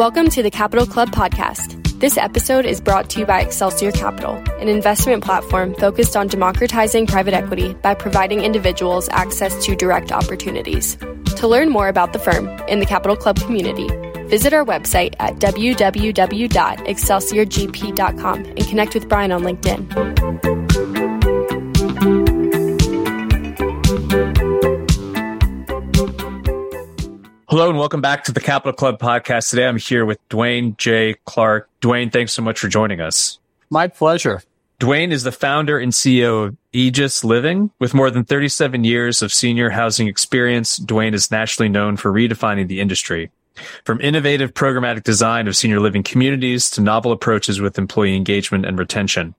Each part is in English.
Welcome to the Capital Club podcast. This episode is brought to you by Excelsior Capital, an investment platform focused on democratizing private equity by providing individuals access to direct opportunities. To learn more about the firm and the Capital Club community, visit our website at www.excelsiorgp.com and connect with Brian on LinkedIn. Hello and welcome back to the Capital Club podcast. Today I'm here with Dwayne J. Clark. Dwayne, thanks so much for joining us. My pleasure. Dwayne is the founder and CEO of Aegis Living. With more than 37 years of senior housing experience, Dwayne is nationally known for redefining the industry. From innovative programmatic design of senior living communities to novel approaches with employee engagement and retention.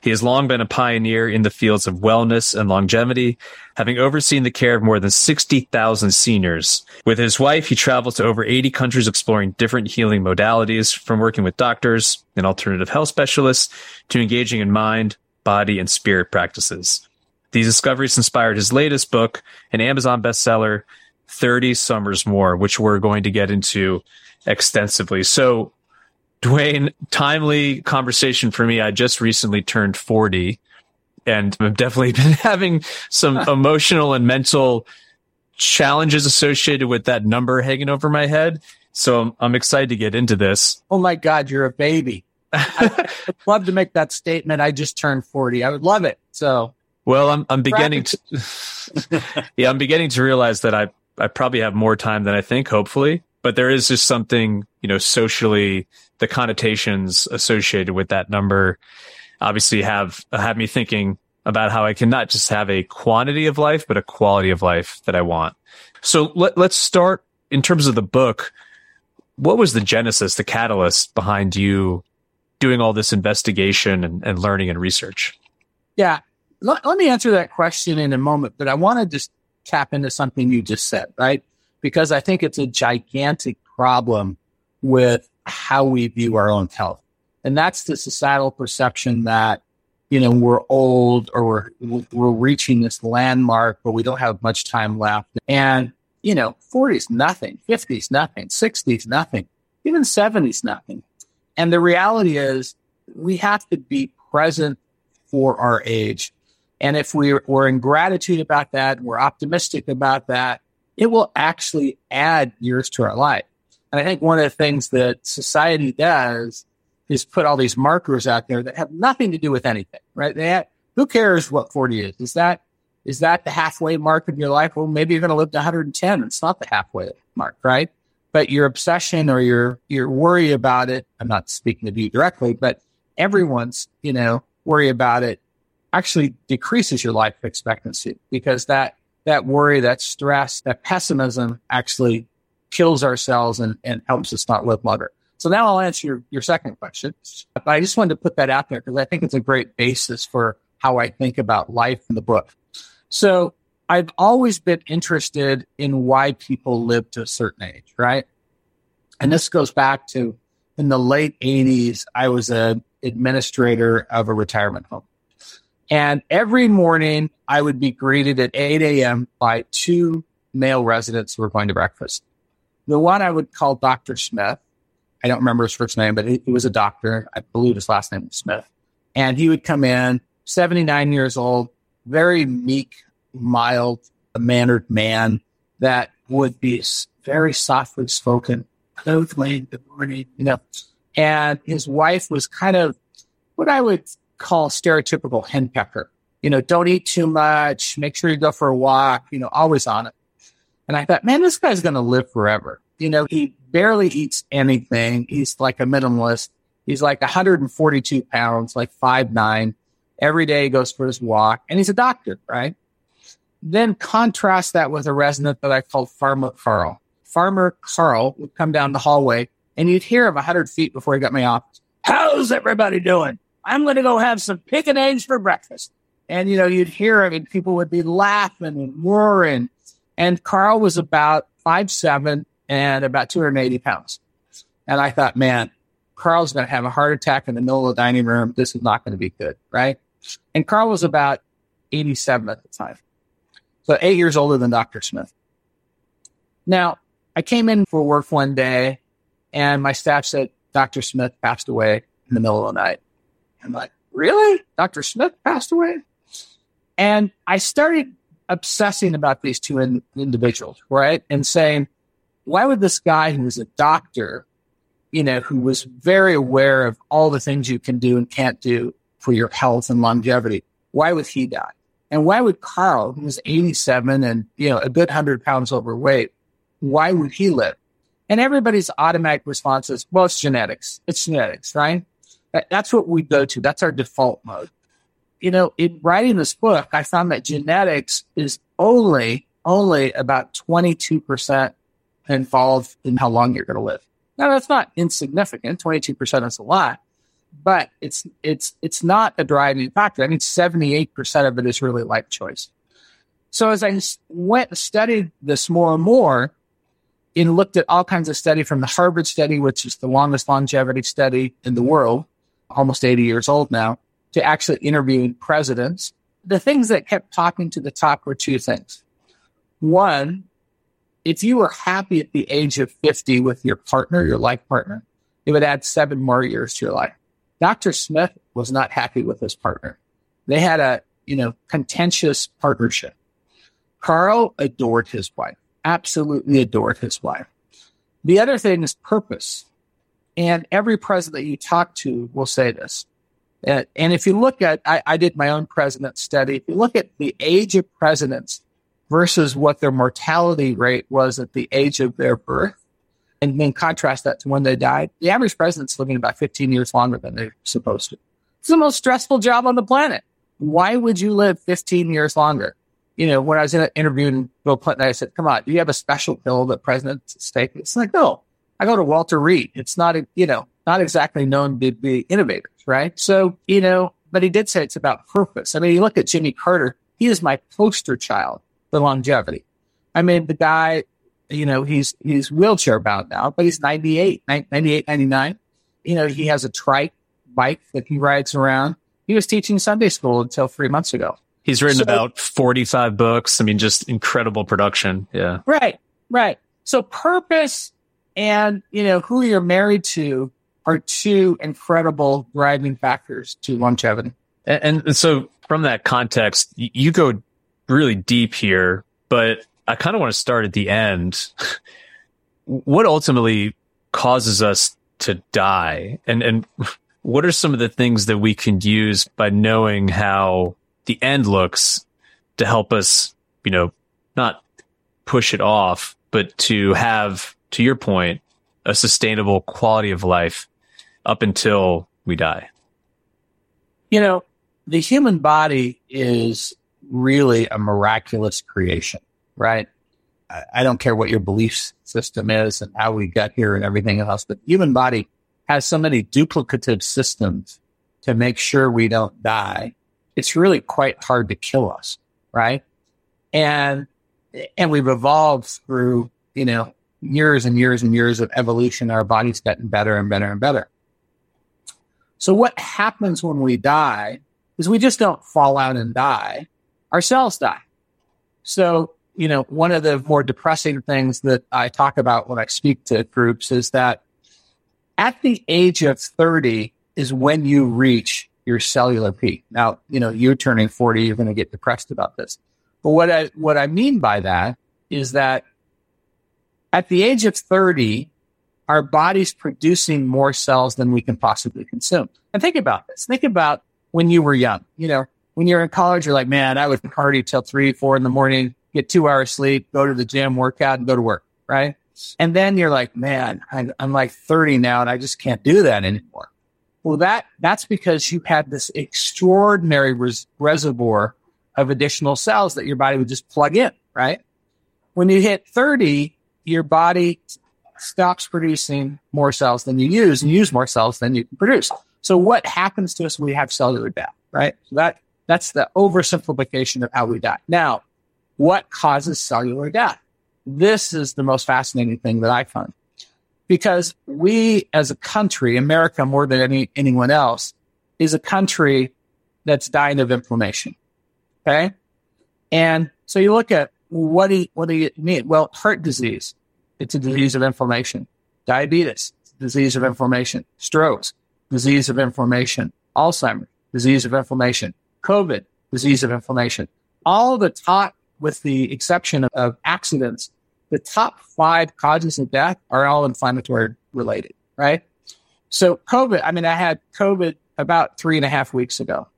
He has long been a pioneer in the fields of wellness and longevity, having overseen the care of more than 60,000 seniors. With his wife, he travels to over 80 countries exploring different healing modalities, from working with doctors and alternative health specialists to engaging in mind, body, and spirit practices. These discoveries inspired his latest book, an Amazon bestseller, 30 Summers More, which we're going to get into extensively. So, Dwayne, timely conversation for me. I just recently turned 40 and I've definitely been having some emotional and mental challenges associated with that number hanging over my head. So I'm, I'm excited to get into this. Oh my God, you're a baby. I, would love to make that statement. I just turned 40. I would love it. So, well, I'm, I'm beginning to, yeah, I'm beginning to realize that I, I probably have more time than I think, hopefully, but there is just something, you know, socially the connotations associated with that number obviously have have me thinking about how I can not just have a quantity of life, but a quality of life that I want. So let, let's start in terms of the book. What was the genesis, the catalyst behind you doing all this investigation and, and learning and research? Yeah. Let, let me answer that question in a moment, but I want to just tap into something you just said, right? Because I think it's a gigantic problem with how we view our own health. And that's the societal perception that, you know, we're old or we're, we're reaching this landmark, but we don't have much time left. And, you know, 40s, nothing, 50s, nothing, 60s, nothing, even 70s, nothing. And the reality is we have to be present for our age. And if we're, we're in gratitude about that, we're optimistic about that, it will actually add years to our life. And I think one of the things that society does is put all these markers out there that have nothing to do with anything, right? Have, who cares what 40 is? Is that, is that the halfway mark of your life? Well, maybe you're going to live to 110. It's not the halfway mark, right? But your obsession or your, your worry about it, I'm not speaking to you directly, but everyone's, you know, worry about it actually decreases your life expectancy because that, that worry, that stress, that pessimism actually kills ourselves and, and helps us not live longer. So now I'll answer your, your second question. But I just wanted to put that out there because I think it's a great basis for how I think about life in the book. So I've always been interested in why people live to a certain age, right? And this goes back to in the late 80s, I was an administrator of a retirement home. And every morning I would be greeted at 8 a.m. by two male residents who were going to breakfast. The one I would call Dr. Smith. I don't remember his first name, but he, was a doctor. I believe his last name was Smith. And he would come in, 79 years old, very meek, mild mannered man that would be very softly spoken hello, Dwayne, good morning, you know. And his wife was kind of what I would call stereotypical henpecker. You know, don't eat too much, make sure you go for a walk, you know, always on it. And I thought, man, this guy's going to live forever. You know, he barely eats anything. He's like a minimalist. He's like 142 pounds, like five nine. Every day he goes for his walk and he's a doctor, right? Then contrast that with a resident that I called Farmer Carl. Farmer Carl would come down the hallway and you'd hear him a hundred feet before he got my office. How's everybody doing? I'm going to go have some pick and eggs for breakfast. And, you know, you'd hear him and people would be laughing and roaring. And Carl was about five, seven and about 280 pounds. And I thought, man, Carl's going to have a heart attack in the middle of the dining room. This is not going to be good. Right. And Carl was about 87 at the time. So eight years older than Dr. Smith. Now, I came in for work one day and my staff said, Dr. Smith passed away in the middle of the night. I'm like, really? Dr. Smith passed away? And I started obsessing about these two in- individuals, right? And saying, why would this guy who was a doctor, you know, who was very aware of all the things you can do and can't do for your health and longevity, why would he die? And why would Carl, who was 87 and, you know, a good hundred pounds overweight, why would he live? And everybody's automatic response is, well, it's genetics. It's genetics, right? That's what we go to. That's our default mode. You know, in writing this book, I found that genetics is only, only about 22% involved in how long you're going to live. Now, that's not insignificant. 22% is a lot, but it's, it's, it's not a driving factor. I mean, 78% of it is really life choice. So as I went and studied this more and more, and looked at all kinds of study from the Harvard study, which is the longest longevity study in the world, almost 80 years old now, to actually interviewing presidents. The things that kept talking to the top were two things. One, if you were happy at the age of 50 with your partner, your life partner, it would add seven more years to your life. Dr. Smith was not happy with his partner. They had a, you know, contentious partnership. Carl adored his wife absolutely adored his wife. The other thing is purpose. And every president that you talk to will say this. And, and if you look at, I, I did my own president study. If you look at the age of presidents versus what their mortality rate was at the age of their birth, and then contrast that to when they died, the average president's living about 15 years longer than they're supposed to. It's the most stressful job on the planet. Why would you live 15 years longer? you know, when I was in interviewing Bill Clinton, I said, come on, do you have a special pill that presidents take? It's like, no, I go to Walter Reed. It's not, you know, not exactly known to be innovators, right? So, you know, but he did say it's about purpose. I mean, you look at Jimmy Carter, he is my poster child for longevity. I mean, the guy, you know, he's, he's wheelchair bound now, but he's 98, 98, 99. You know, he has a trike bike that he rides around. He was teaching Sunday school until three months ago. He's written so, about 45 books. I mean, just incredible production. Yeah. Right. Right. So purpose and, you know, who you're married to are two incredible driving factors to longevity. And, and so from that context, you go really deep here, but I kind of want to start at the end. what ultimately causes us to die? And, and what are some of the things that we can use by knowing how the end looks to help us, you know, not push it off, but to have, to your point, a sustainable quality of life up until we die. You know, the human body is really a miraculous creation, right? I don't care what your belief system is and how we got here and everything else, but the human body has so many duplicative systems to make sure we don't die. It's really quite hard to kill us, right? And, and we've evolved through, you know, years and years and years of evolution. Our body's gotten better and better and better. So what happens when we die is we just don't fall out and die. Our cells die. So, you know, one of the more depressing things that I talk about when I speak to groups is that at the age of 30 is when you reach your cellular peak. Now, you know, you're turning 40, you're going to get depressed about this. But what I, what I mean by that is that at the age of 30, our body's producing more cells than we can possibly consume. And think about this. Think about when you were young. You know, when you're in college, you're like, man, I would party till three, four in the morning, get two hours sleep, go to the gym, work out and go to work. Right. And then you're like, man, I'm, I'm like 30 now and I just can't do that anymore. Well, that, that's because you had this extraordinary res- reservoir of additional cells that your body would just plug in. Right. When you hit 30, your body stops producing more cells than you use and use more cells than you can produce. So what happens to us when we have cellular death, right? So that, that's the oversimplification of how we die. Now, what causes cellular death? This is the most fascinating thing that I find because we as a country, America more than any, anyone else is a country that's dying of inflammation. Okay. And so you look at what do you, what do you mean? Well, heart disease, it's a disease of inflammation. Diabetes, disease of inflammation. Strokes, disease of inflammation. Alzheimer's, disease of inflammation. COVID, disease of inflammation. All the top, with the exception of, of accidents, the top five causes of death are all inflammatory related, right? So COVID, I mean, I had COVID about three and a half weeks ago.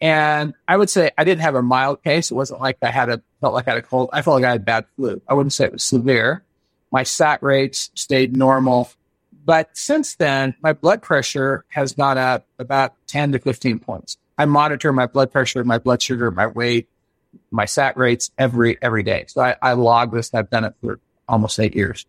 And I would say I didn't have a mild case. It wasn't like I had a, felt like I had a cold. I felt like I had bad flu. I wouldn't say it was severe. My sat rates stayed normal. But since then, my blood pressure has gone up about 10 to 15 points. I monitor my blood pressure, my blood sugar, my weight, my sat rates every, every day. So I, I log this. I've done it for almost eight years.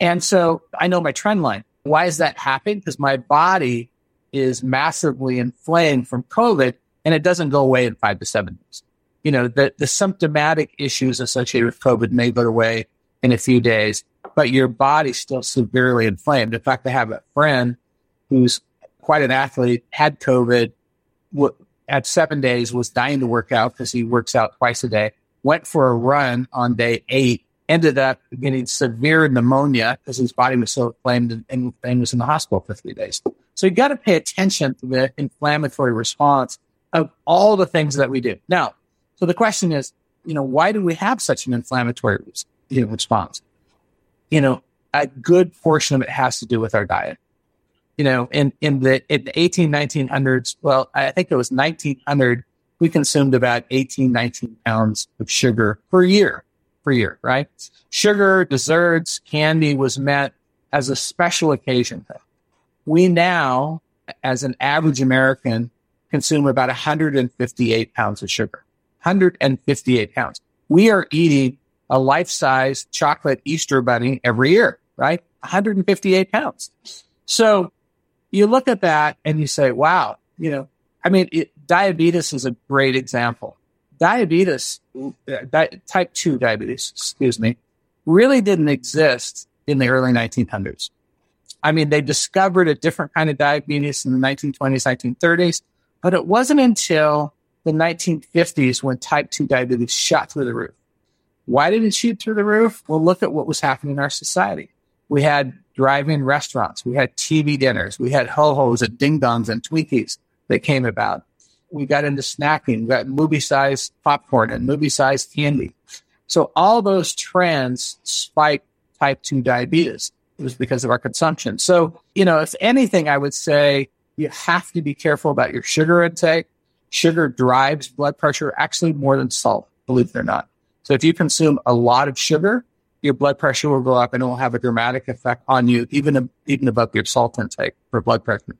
And so I know my trend line. Why is that happening? Because my body is massively inflamed from COVID and it doesn't go away in five to seven days. You know, the, the symptomatic issues associated with COVID may go away in a few days, but your body's still severely inflamed. In fact, I have a friend who's quite an athlete, had COVID, w- at seven days, was dying to work out because he works out twice a day, went for a run on day eight, ended up getting severe pneumonia because his body was so inflamed and, and, and was in the hospital for three days. So you got to pay attention to the inflammatory response of all the things that we do. Now, so the question is, you know, why do we have such an inflammatory you know, response? You know, a good portion of it has to do with our diet you know, in, in the, in the 18, 1900s, well, I think it was 1900, we consumed about 18, 19 pounds of sugar per year, per year, right? Sugar, desserts, candy was meant as a special occasion. We now, as an average American, consume about 158 pounds of sugar. 158 pounds. We are eating a life-size chocolate Easter bunny every year, right? 158 pounds. So you look at that and you say, wow, you know, I mean, it, diabetes is a great example. Diabetes, uh, di- type 2 diabetes, excuse me, really didn't exist in the early 1900s. I mean, they discovered a different kind of diabetes in the 1920s, 1930s, but it wasn't until the 1950s when type 2 diabetes shot through the roof. Why did it shoot through the roof? Well, look at what was happening in our society. We had drive-in restaurants. We had TV dinners. We had ho-hos and ding-dongs and Twinkies that came about. We got into snacking. We got movie-sized popcorn and movie-sized candy. So all those trends spiked type 2 diabetes. It was because of our consumption. So, you know, if anything, I would say you have to be careful about your sugar intake. Sugar drives blood pressure actually more than salt, believe it or not. So if you consume a lot of sugar, your blood pressure will go up and it will have a dramatic effect on you, even, even above your salt intake for blood pressure.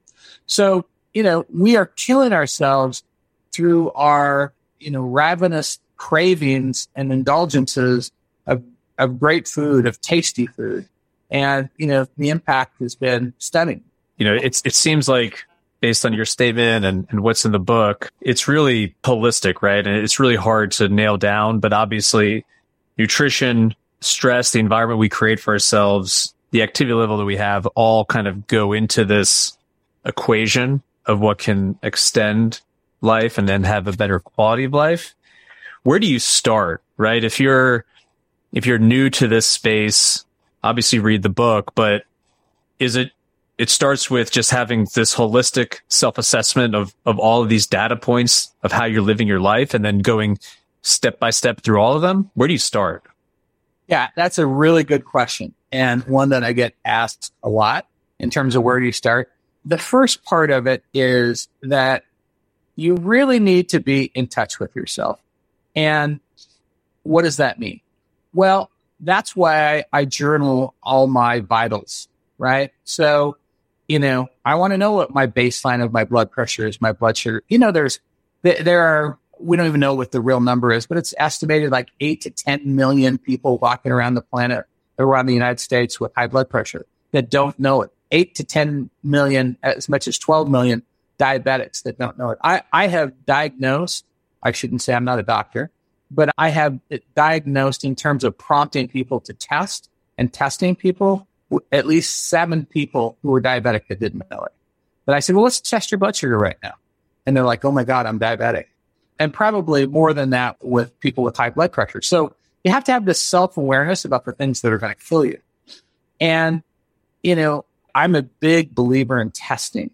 So, you know, we are killing ourselves through our, you know, ravenous cravings and indulgences of of great food, of tasty food. And, you know, the impact has been stunning. You know, it's, it seems like based on your statement and, and what's in the book, it's really holistic, right? And it's really hard to nail down, but obviously nutrition, stress, the environment we create for ourselves, the activity level that we have all kind of go into this equation of what can extend life and then have a better quality of life. Where do you start, right? If you're, if you're new to this space, obviously read the book, but is it, it starts with just having this holistic self assessment of, of all of these data points of how you're living your life and then going step by step through all of them. Where do you start? Yeah, that's a really good question and one that I get asked a lot in terms of where do you start. The first part of it is that you really need to be in touch with yourself. And what does that mean? Well, that's why I journal all my vitals, right? So, you know, I want to know what my baseline of my blood pressure is, my blood sugar. You know, there's, there are, we don't even know what the real number is, but it's estimated like eight to 10 million people walking around the planet, around the United States with high blood pressure that don't know it. Eight to 10 million, as much as 12 million diabetics that don't know it. I, I have diagnosed, I shouldn't say I'm not a doctor, but I have diagnosed in terms of prompting people to test and testing people, at least seven people who were diabetic that didn't know it. But I said, well, let's test your blood sugar right now. And they're like, oh my God, I'm diabetic. And probably more than that with people with high blood pressure. So you have to have this self awareness about the things that are going to kill you. And, you know, I'm a big believer in testing.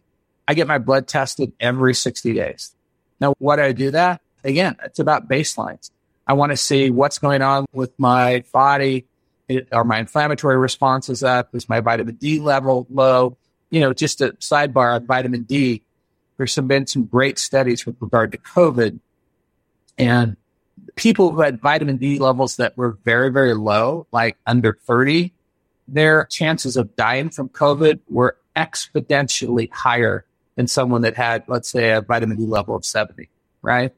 I get my blood tested every 60 days. Now, why do I do that? Again, it's about baselines. I want to see what's going on with my body. Are my inflammatory responses up? Is my vitamin D level low? You know, just a sidebar on vitamin D. There's some, been some great studies with regard to COVID and people who had vitamin D levels that were very, very low, like under 30, their chances of dying from COVID were exponentially higher than someone that had, let's say, a vitamin D level of 70, right?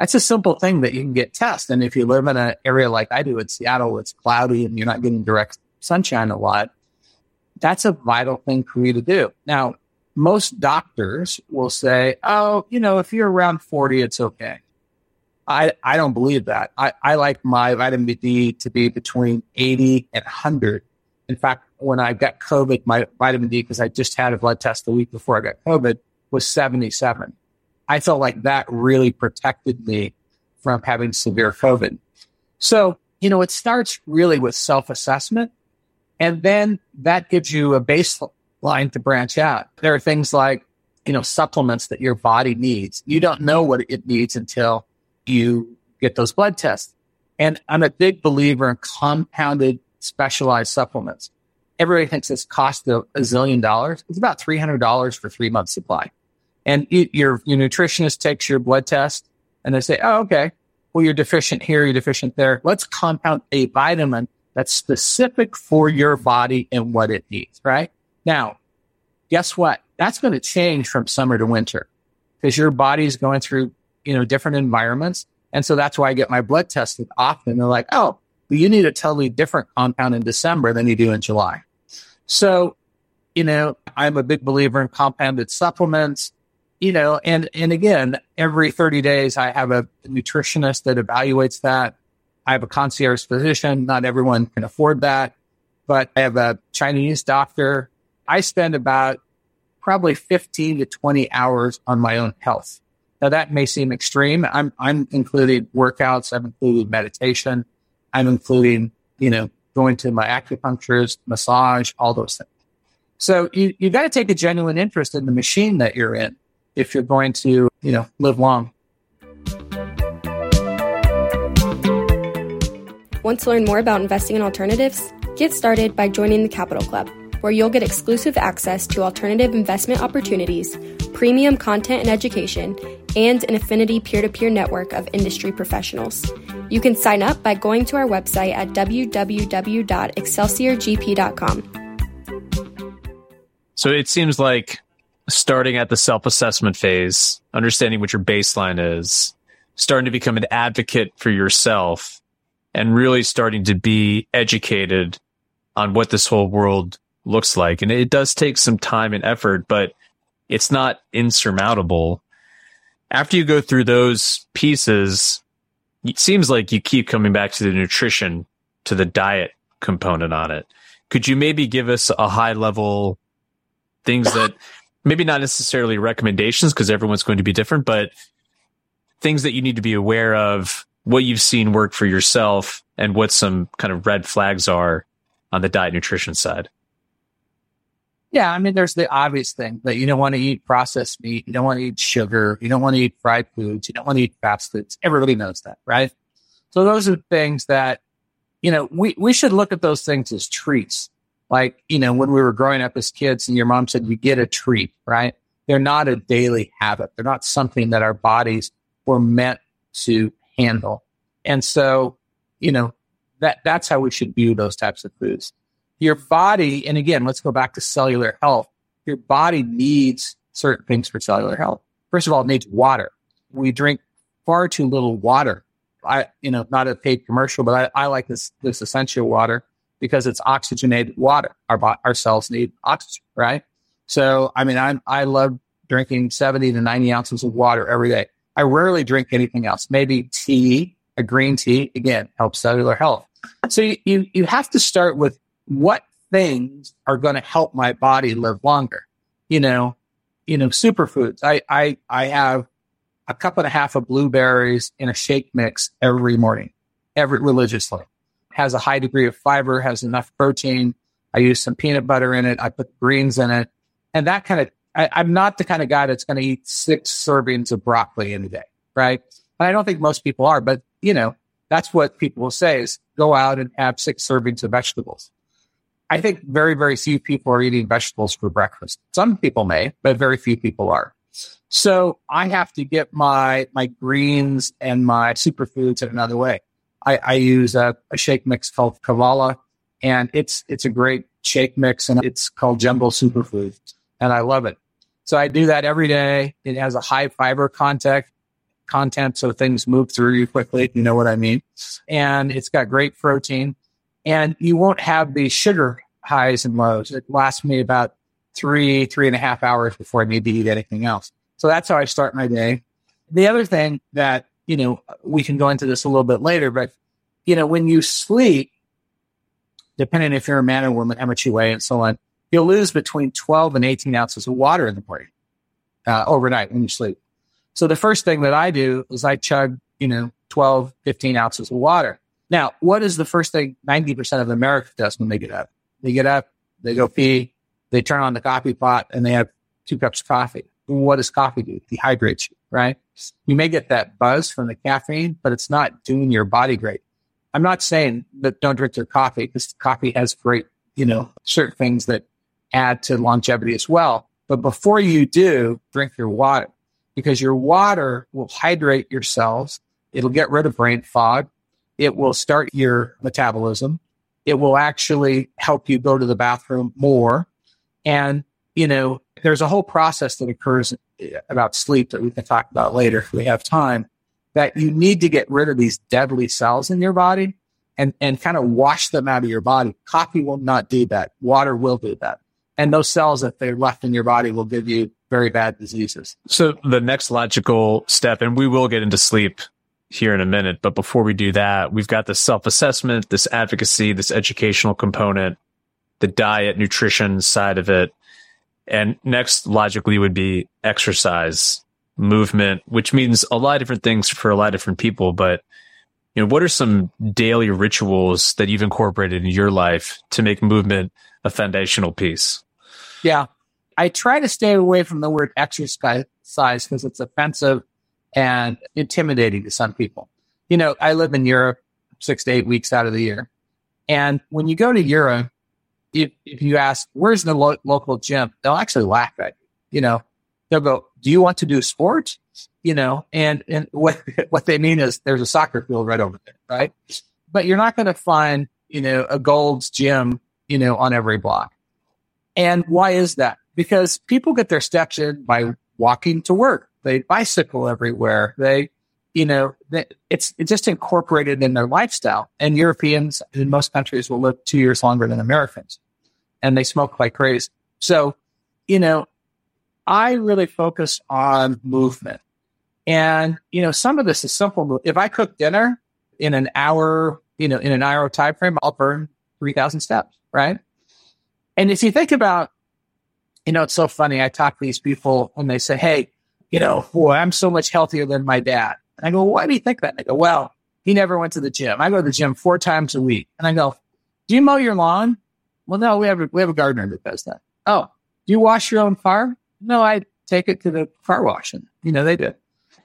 That's a simple thing that you can get tested. And if you live in an area like I do in Seattle, it's cloudy and you're not getting direct sunshine a lot, that's a vital thing for you to do. Now, most doctors will say, oh, you know, if you're around 40, it's okay. I, I don't believe that. I, I like my vitamin D to be between 80 and 100. In fact, when I got COVID, my vitamin D, because I just had a blood test the week before I got COVID, was 77. I felt like that really protected me from having severe COVID. So, you know, it starts really with self assessment. And then that gives you a baseline to branch out. There are things like, you know, supplements that your body needs. You don't know what it needs until you get those blood tests. And I'm a big believer in compounded specialized supplements everybody thinks it's cost a, a zillion dollars. It's about $300 for three months supply. And you, your, your nutritionist takes your blood test and they say, Oh, okay. Well, you're deficient here. You're deficient there. Let's compound a vitamin that's specific for your body and what it needs. Right now, guess what? That's going to change from summer to winter because your body's going through, you know, different environments. And so that's why I get my blood tested often. They're like, Oh, you need a totally different compound in December than you do in July. So, you know, I'm a big believer in compounded supplements, you know, and, and again, every 30 days I have a nutritionist that evaluates that. I have a concierge physician. Not everyone can afford that, but I have a Chinese doctor. I spend about probably 15 to 20 hours on my own health. Now that may seem extreme. I'm, I'm including workouts. I'm including meditation. I'm including, you know, going to my acupuncturist, massage, all those things. So you, you got to take a genuine interest in the machine that you're in if you're going to, you know, live long. Want to learn more about investing in alternatives? Get started by joining the Capital Club, where you'll get exclusive access to alternative investment opportunities, premium content and education, and an affinity peer to peer network of industry professionals. You can sign up by going to our website at www.excelsiorgp.com. So it seems like starting at the self assessment phase, understanding what your baseline is, starting to become an advocate for yourself, and really starting to be educated on what this whole world looks like. And it does take some time and effort, but it's not insurmountable. After you go through those pieces, it seems like you keep coming back to the nutrition, to the diet component on it. Could you maybe give us a high level things that maybe not necessarily recommendations because everyone's going to be different, but things that you need to be aware of, what you've seen work for yourself and what some kind of red flags are on the diet nutrition side? Yeah, I mean, there's the obvious thing that you don't want to eat processed meat. You don't want to eat sugar. You don't want to eat fried foods. You don't want to eat fast foods. Everybody knows that, right? So those are things that, you know, we, we should look at those things as treats. Like, you know, when we were growing up as kids and your mom said you get a treat, right? They're not a daily habit. They're not something that our bodies were meant to handle. And so, you know, that, that's how we should view those types of foods your body, and again, let's go back to cellular health. Your body needs certain things for cellular health. First of all, it needs water. We drink far too little water. I, you know, not a paid commercial, but I, I like this, this essential water because it's oxygenated water. Our, our cells need oxygen, right? So, I mean, I, I love drinking 70 to 90 ounces of water every day. I rarely drink anything else. Maybe tea, a green tea, again, helps cellular health. So you, you, you have to start with what things are going to help my body live longer? You know, you know, superfoods. I, I, I have a cup and a half of blueberries in a shake mix every morning, every religiously. Has a high degree of fiber, has enough protein. I use some peanut butter in it. I put greens in it. And that kind of, I, I'm not the kind of guy that's going to eat six servings of broccoli in a day, right? And I don't think most people are, but you know, that's what people will say is go out and have six servings of vegetables. I think very, very few people are eating vegetables for breakfast. Some people may, but very few people are. So I have to get my, my greens and my superfoods in another way. I, I use a, a, shake mix called Ka'Chava and it's, it's a great shake mix and it's called Jumbo Superfood and I love it. So I do that every day. It has a high fiber content, content. So things move through you quickly. You know what I mean? And it's got great protein and you won't have the sugar highs and lows. It lasts me about three, three and a half hours before I need to eat anything else. So that's how I start my day. The other thing that, you know, we can go into this a little bit later, but, you know, when you sleep, depending if you're a man or woman, how much you weigh and so on, you'll lose between 12 and 18 ounces of water in the morning, uh, overnight when you sleep. So the first thing that I do is I chug, you know, 12, 15 ounces of water. Now, what is the first thing 90% of America does when they get up? They get up, they go pee, they turn on the coffee pot, and they have two cups of coffee. What does coffee do? Dehydrates you, right? You may get that buzz from the caffeine, but it's not doing your body great. I'm not saying that don't drink your coffee because coffee has great, you know, certain things that add to longevity as well. But before you do, drink your water because your water will hydrate your cells. It'll get rid of brain fog. It will start your metabolism. It will actually help you go to the bathroom more. And, you know, there's a whole process that occurs about sleep that we can talk about later if we have time that you need to get rid of these deadly cells in your body and, and kind of wash them out of your body. Coffee will not do that. Water will do that. And those cells, if they're left in your body, will give you very bad diseases. So the next logical step, and we will get into sleep here in a minute. But before we do that, we've got this self assessment, this advocacy, this educational component, the diet, nutrition side of it. And next logically would be exercise, movement, which means a lot of different things for a lot of different people. But, you know, what are some daily rituals that you've incorporated in your life to make movement a foundational piece? Yeah. I try to stay away from the word exercise because it's offensive and intimidating to some people. You know, I live in Europe six to eight weeks out of the year. And when you go to Europe, if, if you ask, where's the lo- local gym? They'll actually laugh at you. You know, they'll go, do you want to do sports? You know, and, and what, what they mean is there's a soccer field right over there, right? But you're not going to find, you know, a Gold's gym, you know, on every block. And why is that? Because people get their steps in by walking to work. They bicycle everywhere. They, you know, it's, it's just incorporated in their lifestyle. And Europeans in most countries will live two years longer than Americans and they smoke like crazy. So, you know, I really focus on movement. And, you know, some of this is simple. If I cook dinner in an hour, you know, in an hour time frame, I'll burn 3,000 steps, right? And if you think about, you know, it's so funny. I talk to these people and they say, Hey, you know, boy, I'm so much healthier than my dad. And I go, why do you think that? And they go, well, he never went to the gym. I go to the gym four times a week. And I go, do you mow your lawn? Well, no, we have a, we have a gardener that does that. Oh, do you wash your own car? No, I take it to the car wash and, you know, they do.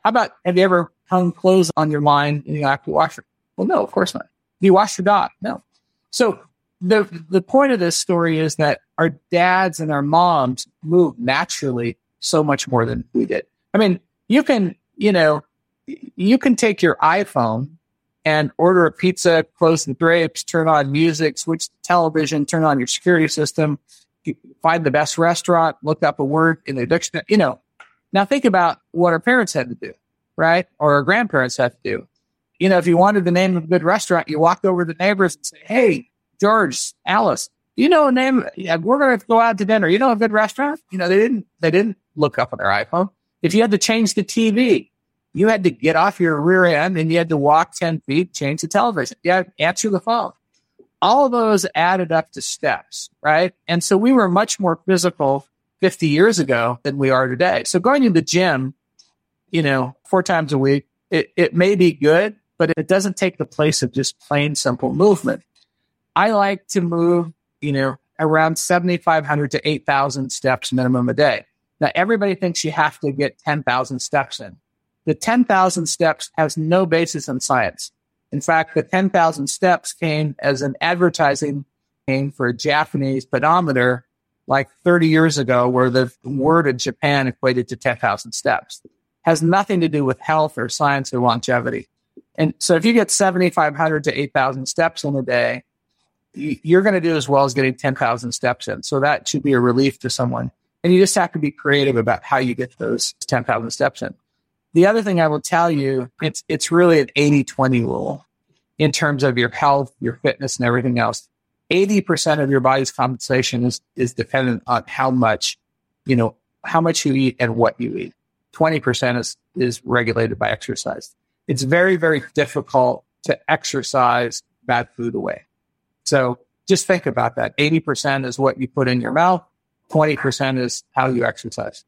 How about, have you ever hung clothes on your line and you have to wash it? Well, no, of course not. Do you wash your dog? No. So the, the point of this story is that our dads and our moms moved naturally so much more than we did. I mean, you can, you know, you can take your iPhone and order a pizza, close the drapes, turn on music, switch the television, turn on your security system, find the best restaurant, look up a word in the dictionary, you know. Now think about what our parents had to do, right? Or our grandparents had to do. You know, if you wanted the name of a good restaurant, you walked over to the neighbors and say, Hey, George, Alice, you know a name? Yeah, we're going to go out to dinner. You know a good restaurant? You know, they didn't, they didn't look up on their iPhone. If you had to change the TV, you had to get off your rear end and you had to walk 10 feet, change the television. Yeah, answer the phone. All of those added up to steps, right? And so we were much more physical 50 years ago than we are today. So going to the gym, you know, four times a week, it, it may be good, but it doesn't take the place of just plain simple movement. I like to move, you know, around 7,500 to 8,000 steps minimum a day. Now, everybody thinks you have to get 10,000 steps in. The 10,000 steps has no basis in science. In fact, the 10,000 steps came as an advertising came for a Japanese pedometer like 30 years ago, where the word in Japan equated to 10,000 steps. Has nothing to do with health or science or longevity. And so if you get 7,500 to 8,000 steps in a day, you're going to do as well as getting 10,000 steps in. So that should be a relief to someone. And you just have to be creative about how you get those 10,000 steps in. The other thing I will tell you, it's, it's really an 80 20 rule in terms of your health, your fitness, and everything else. 80% of your body's compensation is, is dependent on how much, you know, how much you eat and what you eat. 20% is, is regulated by exercise. It's very, very difficult to exercise bad food away. So just think about that. 80% is what you put in your mouth. 20% is how you exercise.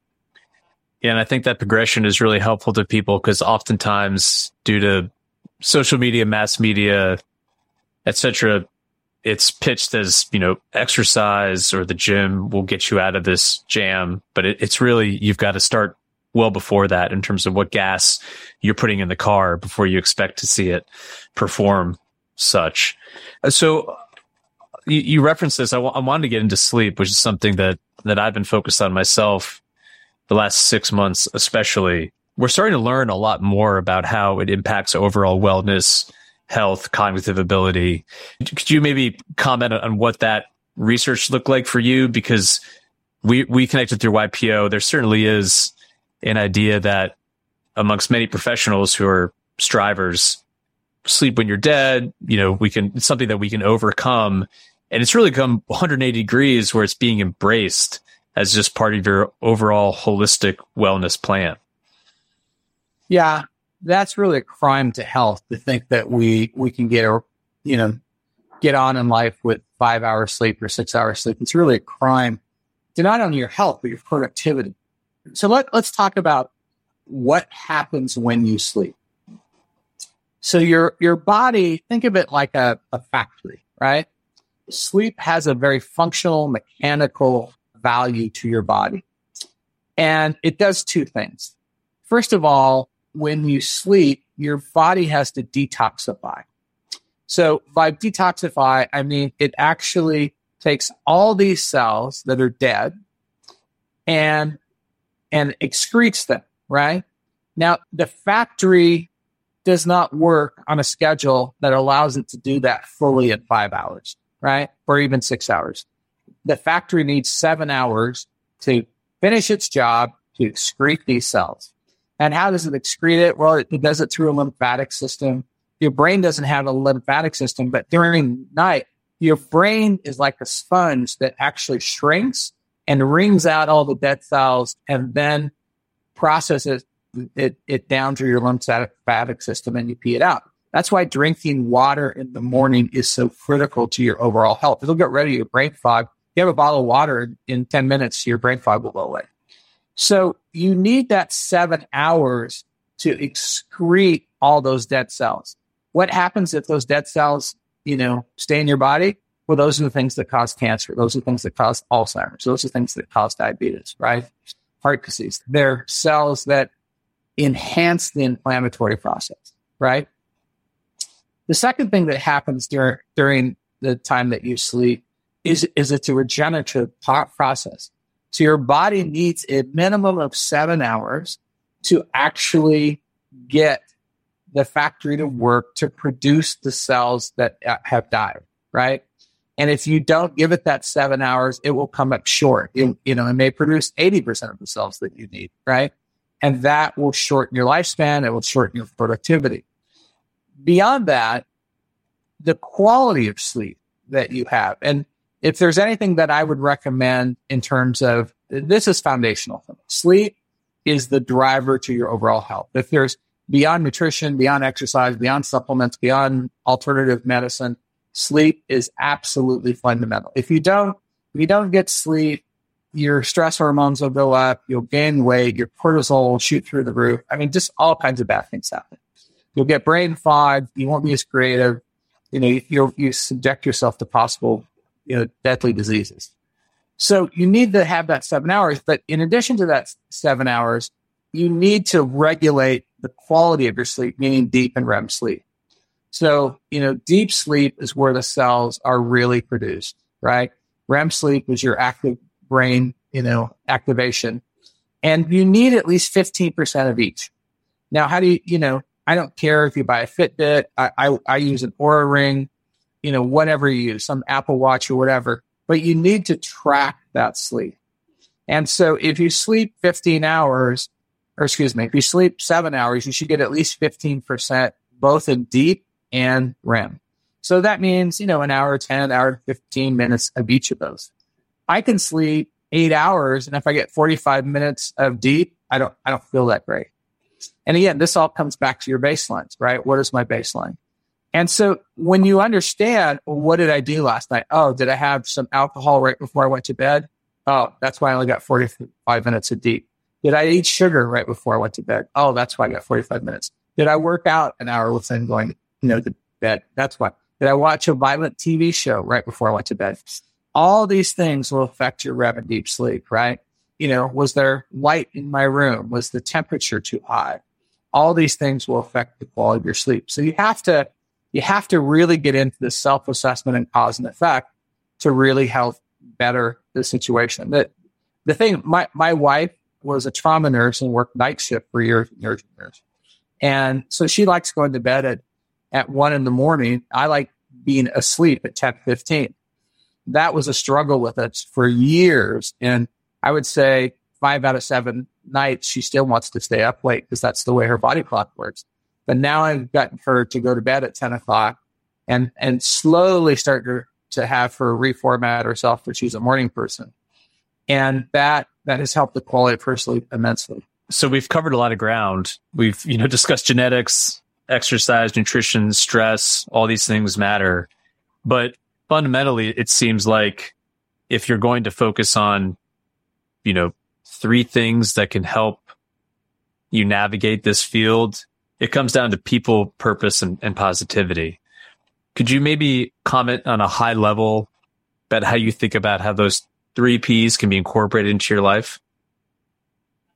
Yeah, and I think that progression is really helpful to people because oftentimes, due to social media, mass media, etc., it's pitched as you know exercise or the gym will get you out of this jam, but it, it's really you've got to start well before that in terms of what gas you're putting in the car before you expect to see it perform such. Uh, so you, you referenced this. I, w- I wanted to get into sleep, which is something that that I've been focused on myself the last six months, especially, we're starting to learn a lot more about how it impacts overall wellness, health, cognitive ability. Could you maybe comment on what that research looked like for you? Because we, we connected through YPO. There certainly is an idea that amongst many professionals who are strivers, sleep when you're dead, you know, we can, it's something that we can overcome. And it's really come 180 degrees where it's being embraced as just part of your overall holistic wellness plan. Yeah, that's really a crime to health to think that we we can get you know get on in life with five hours sleep or six hours sleep. It's really a crime to not only your health but your productivity. So let let's talk about what happens when you sleep. So your your body, think of it like a, a factory, right? Sleep has a very functional mechanical value to your body. And it does two things. First of all, when you sleep, your body has to detoxify. So by detoxify, I mean it actually takes all these cells that are dead and and excretes them, right? Now the factory does not work on a schedule that allows it to do that fully in five hours, right? Or even six hours the factory needs seven hours to finish its job to excrete these cells. And how does it excrete it? Well, it, does it through a lymphatic system. Your brain doesn't have a lymphatic system, but during night, your brain is like a sponge that actually shrinks and wrings out all the dead cells and then processes it, it down through your lymphatic system and you pee it out. That's why drinking water in the morning is so critical to your overall health. It'll get rid of your brain fog. You have a bottle of water in 10 minutes, your brain fog will go away. So you need that seven hours to excrete all those dead cells. What happens if those dead cells, you know, stay in your body? Well, those are the things that cause cancer. Those are the things that cause Alzheimer's. Those are things that cause diabetes, right? Heart disease. They're cells that enhance the inflammatory process, right? The second thing that happens during, during the time that you sleep is, is it's a regenerative process. So your body needs a minimum of seven hours to actually get the factory to work to produce the cells that uh, have died, right? And if you don't give it that seven hours, it will come up short. It, you know, it may produce 80% of the cells that you need, right? And that will shorten your lifespan. It will shorten your productivity. Beyond that, the quality of sleep that you have. And if there's anything that I would recommend in terms of this is foundational. Sleep is the driver to your overall health. If there's beyond nutrition, beyond exercise, beyond supplements, beyond alternative medicine, sleep is absolutely fundamental. If you don't, if you don't get sleep, your stress hormones will go up, you'll gain weight, your cortisol will shoot through the roof. I mean, just all kinds of bad things happen. You'll get brain fog, you won't be as creative, you know, you you subject yourself to possible, you know, deadly diseases. So you need to have that seven hours, but in addition to that seven hours, you need to regulate the quality of your sleep, meaning deep and REM sleep. So, you know, deep sleep is where the cells are really produced, right? REM sleep is your active brain, you know, activation. And you need at least 15% of each. Now, how do you, you know, I don't care if you buy a Fitbit, I, I, I use an Oura ring, you know, whatever you use, some Apple Watch or whatever, but you need to track that sleep. And so if you sleep 15 hours, or excuse me, if you sleep seven hours, you should get at least 15% both in deep and REM. So that means, you know, an hour, 10, hour, 15 minutes of each of those. I can sleep eight hours. And if I get 45 minutes of deep, I don't, I don't feel that great. And again, this all comes back to your baselines, right? What is my baseline? And so when you understand, well, what did I do last night? Oh, did I have some alcohol right before I went to bed? Oh, that's why I only got 45 minutes of deep. Did I eat sugar right before I went to bed? Oh, that's why I got 45 minutes. Did I work out an hour within going you know, to bed. That's why. Did I watch a violent TV show right before I went to bed? All these things will affect your REM and deep sleep, right? You know, was there light in my room? Was the temperature too high? All these things will affect the quality of your sleep. So you have to, you have to really get into the self assessment and cause and effect to really help better the situation. That the thing, my, my wife was a trauma nurse and worked night shift for years and years and years. And so she likes going to bed at at one in the morning. I like being asleep at 10, 15. That was a struggle with us for years. And I would say five out of seven nights, she still wants to stay up late because that's the way her body clock works. But now I've gotten her to go to bed at 10 o'clock and, and slowly start to, to have her reformat herself for she's a morning person. And that, that has helped the quality of her sleep immensely. So we've covered a lot of ground. We've, you know, discussed genetics, exercise, nutrition, stress, all these things matter. But fundamentally, it seems like if you're going to focus on, you know, three things that can help you navigate this field, it comes down to people, purpose, and, and positivity. Could you maybe comment on a high level about how you think about how those three P's can be incorporated into your life?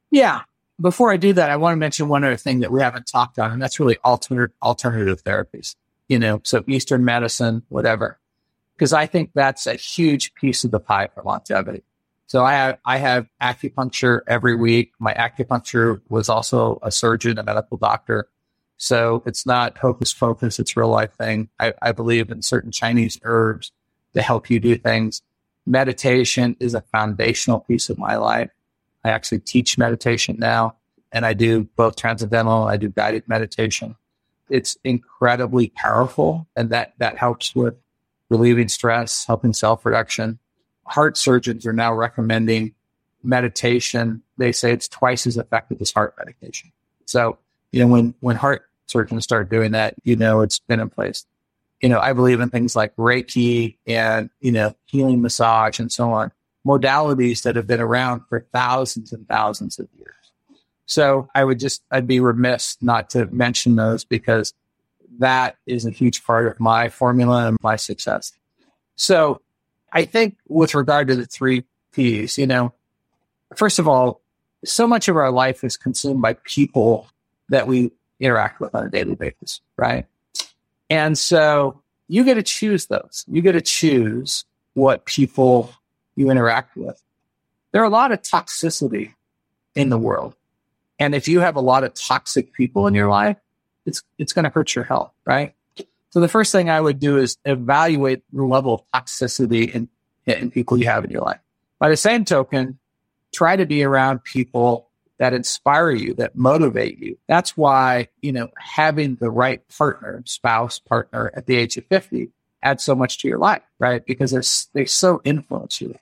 Yeah before I do that, I want to mention one other thing that we haven't talked on, and that's really alternative alternative therapies. You know, so Eastern medicine, whatever, because I think that's a huge piece of the pie for longevity. So I have I have acupuncture every week. My acupuncture was also a surgeon, a medical doctor. So it's not hocus pocus; it's real life thing. I, I believe in certain Chinese herbs to help you do things. Meditation is a foundational piece of my life. I actually teach meditation now. and I do both transcendental, I do guided meditation. It's incredibly powerful and that, that helps with relieving stress, helping self reduction. Heart surgeons are now recommending meditation. They say it's twice as effective as heart medication. So, you know, when, when heart surgeons start doing that, you know, it's been in place. You know, I believe in things like Reiki and, you know, healing massage and so on, modalities that have been around for thousands and thousands of years. So I would just, I'd be remiss not to mention those because that is a huge part of my formula and my success. So I think with regard to the three P's, you know, first of all, so much of our life is consumed by people that we interact with on a daily basis, right? And so you get to choose those. You get to choose what people you interact with. There are a lot of toxicity in the world. And if you have a lot of toxic people in your life, it's, it's going to hurt your health, right? So the first thing I would do is evaluate the level of toxicity in, in people you have in your life. By the same token, try to be around people that inspire you, that motivate you. That's why, you know, having the right partner, spouse, partner at the age of 50 adds so much to your life, right? Because they're, they so influence you,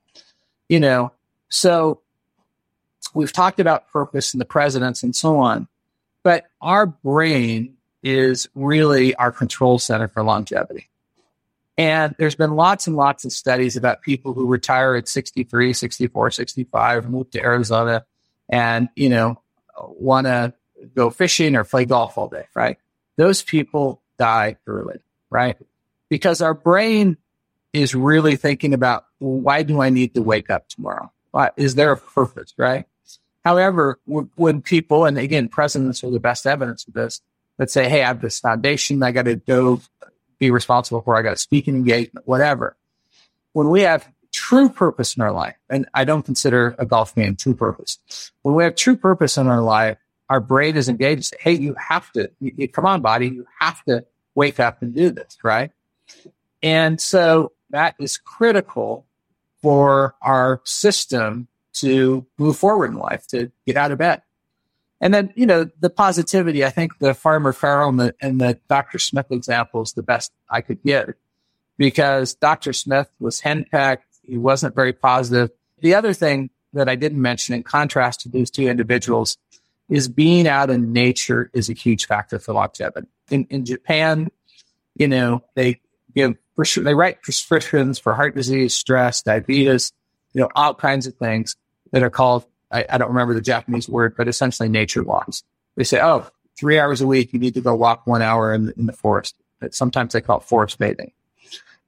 you know. So we've talked about purpose and the presidents and so on, but our brain is really our control center for longevity. And there's been lots and lots of studies about people who retire at 63, 64, 65, move to Arizona and, you know, want to go fishing or play golf all day, right? Those people die early, right? Because our brain is really thinking about well, why do I need to wake up tomorrow? Why, is there a purpose, right? However, when people, and again, presidents are the best evidence of this, that say, Hey, I have this foundation. I got to go be responsible for. I got a speaking engagement, whatever. When we have true purpose in our life, and I don't consider a golf game true purpose. When we have true purpose in our life, our brain is engaged. Hey, you have to, you, you, come on, body, you have to wake up and do this, right? And so that is critical for our system to move forward in life, to get out of bed. And then, you know, the positivity, I think the farmer Farrell and the, and the Dr. Smith example is the best I could give because Dr. Smith was henpecked. He wasn't very positive. The other thing that I didn't mention in contrast to those two individuals is being out in nature is a huge factor for longevity. In, in Japan, you know, they give, they write prescriptions for heart disease, stress, diabetes, you know, all kinds of things that are called, I, I don't remember the Japanese word, but essentially nature walks. They say, oh, three hours a week, you need to go walk one hour in, in the forest. But sometimes they call it forest bathing.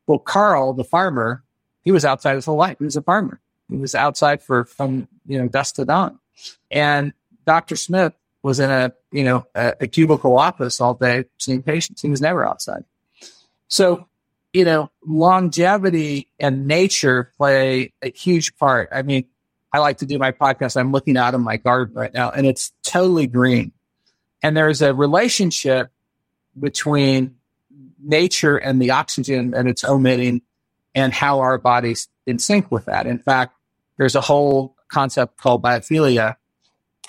Well, Carl, the farmer, he was outside his whole life. He was a farmer. He was outside for from, you know, dusk to dawn. And Dr. Smith was in a, you know, a, a cubicle office all day seeing patients. He was never outside. So you know, longevity and nature play a huge part. I mean, I like to do my podcast. I'm looking out of my garden right now and it's totally green. And there's a relationship between nature and the oxygen that it's emitting and how our body's in sync with that. In fact, there's a whole concept called biophilia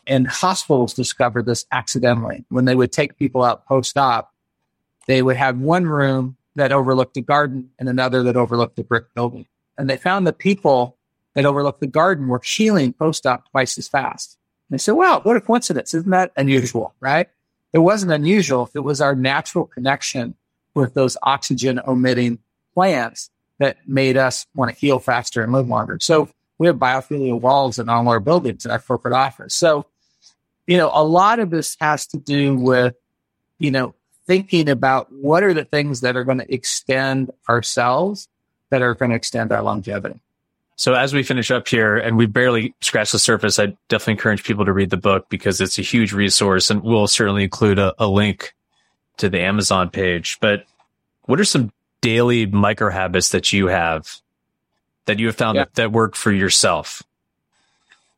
and hospitals discovered this accidentally. When they would take people out post op, they would have one room that overlooked a garden and another that overlooked a brick building. And they found that people that overlooked the garden were healing post-op twice as fast. And they said, wow, what a coincidence. Isn't that unusual? Right? It wasn't unusual it was our natural connection with those oxygen emitting plants that made us want to heal faster and live longer. So we have biophilia walls in all our buildings in our corporate office. So, you know, a lot of this has to do with, you know, thinking about what are the things that are going to extend ourselves that are going to extend our longevity. So as we finish up here and we barely scratched the surface, I definitely encourage people to read the book because it's a huge resource and we'll certainly include a, a link to the Amazon page. But what are some daily micro habits that you have that you have found yeah. that, that work for yourself?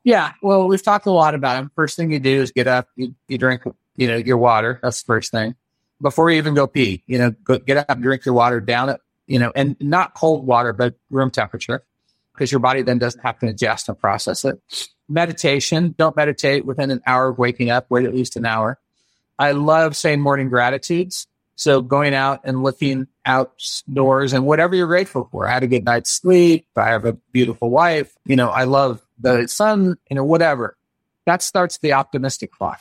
Yeah. Well, we've talked a lot about them. First thing you do is get up, you, you drink, you know, your water. That's the first thing before you even go pee. You know, go, get up, drink your water, down it, you know, and not cold water, but room temperature, because your body then doesn't have to adjust and process it. meditation. Don't meditate within an hour of waking up. Wait at least an hour. I love saying morning gratitudes. So going out and looking outdoors and whatever you're grateful for. I had a good night's sleep. I have a beautiful wife. You know, I love the sun, you know, whatever. That starts the optimistic clock.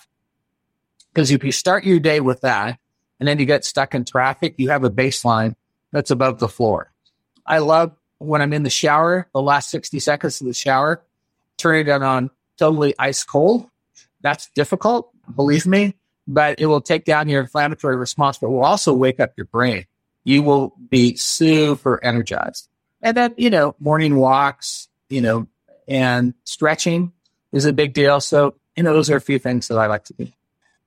Because if you start your day with that and then you get stuck in traffic, you have a baseline that's above the floor. I love when I'm in the shower, the last 60 seconds of the shower, turning it on totally ice cold. That's difficult, believe me, but it will take down your inflammatory response, but will also wake up your brain. You will be super energized. And then, you know, morning walks, you know, and stretching is a big deal. So, you know, those are a few things that I like to do.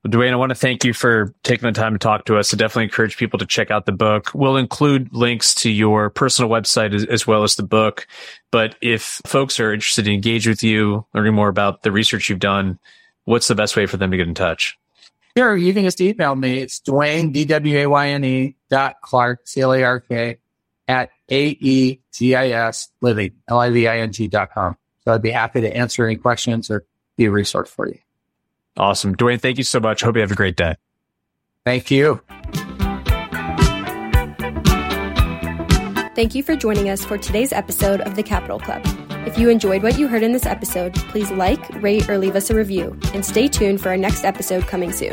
Dwayne, I want to thank you for taking the time to talk to us. I definitely encourage people to check out the book. We'll include links to your personal website as, as, well as the book. But if folks are interested to engage with you, learning more about the research you've done, what's the best way for them to get in touch? Sure. You can just email me. It's Dwayne, D-W-A-Y-N-E dot Clark, C-L-A-R-K at A-E-G-I-S living, L-I-V-I-N-G dot com. So I'd be happy to answer any questions or be a resource for you. Awesome. Dwayne, thank you so much. Hope you have a great day. Thank you. Thank you for joining us for today's episode of the Capital Club. If you enjoyed what you heard in this episode, please like, rate, or leave us a review, and stay tuned for our next episode coming soon.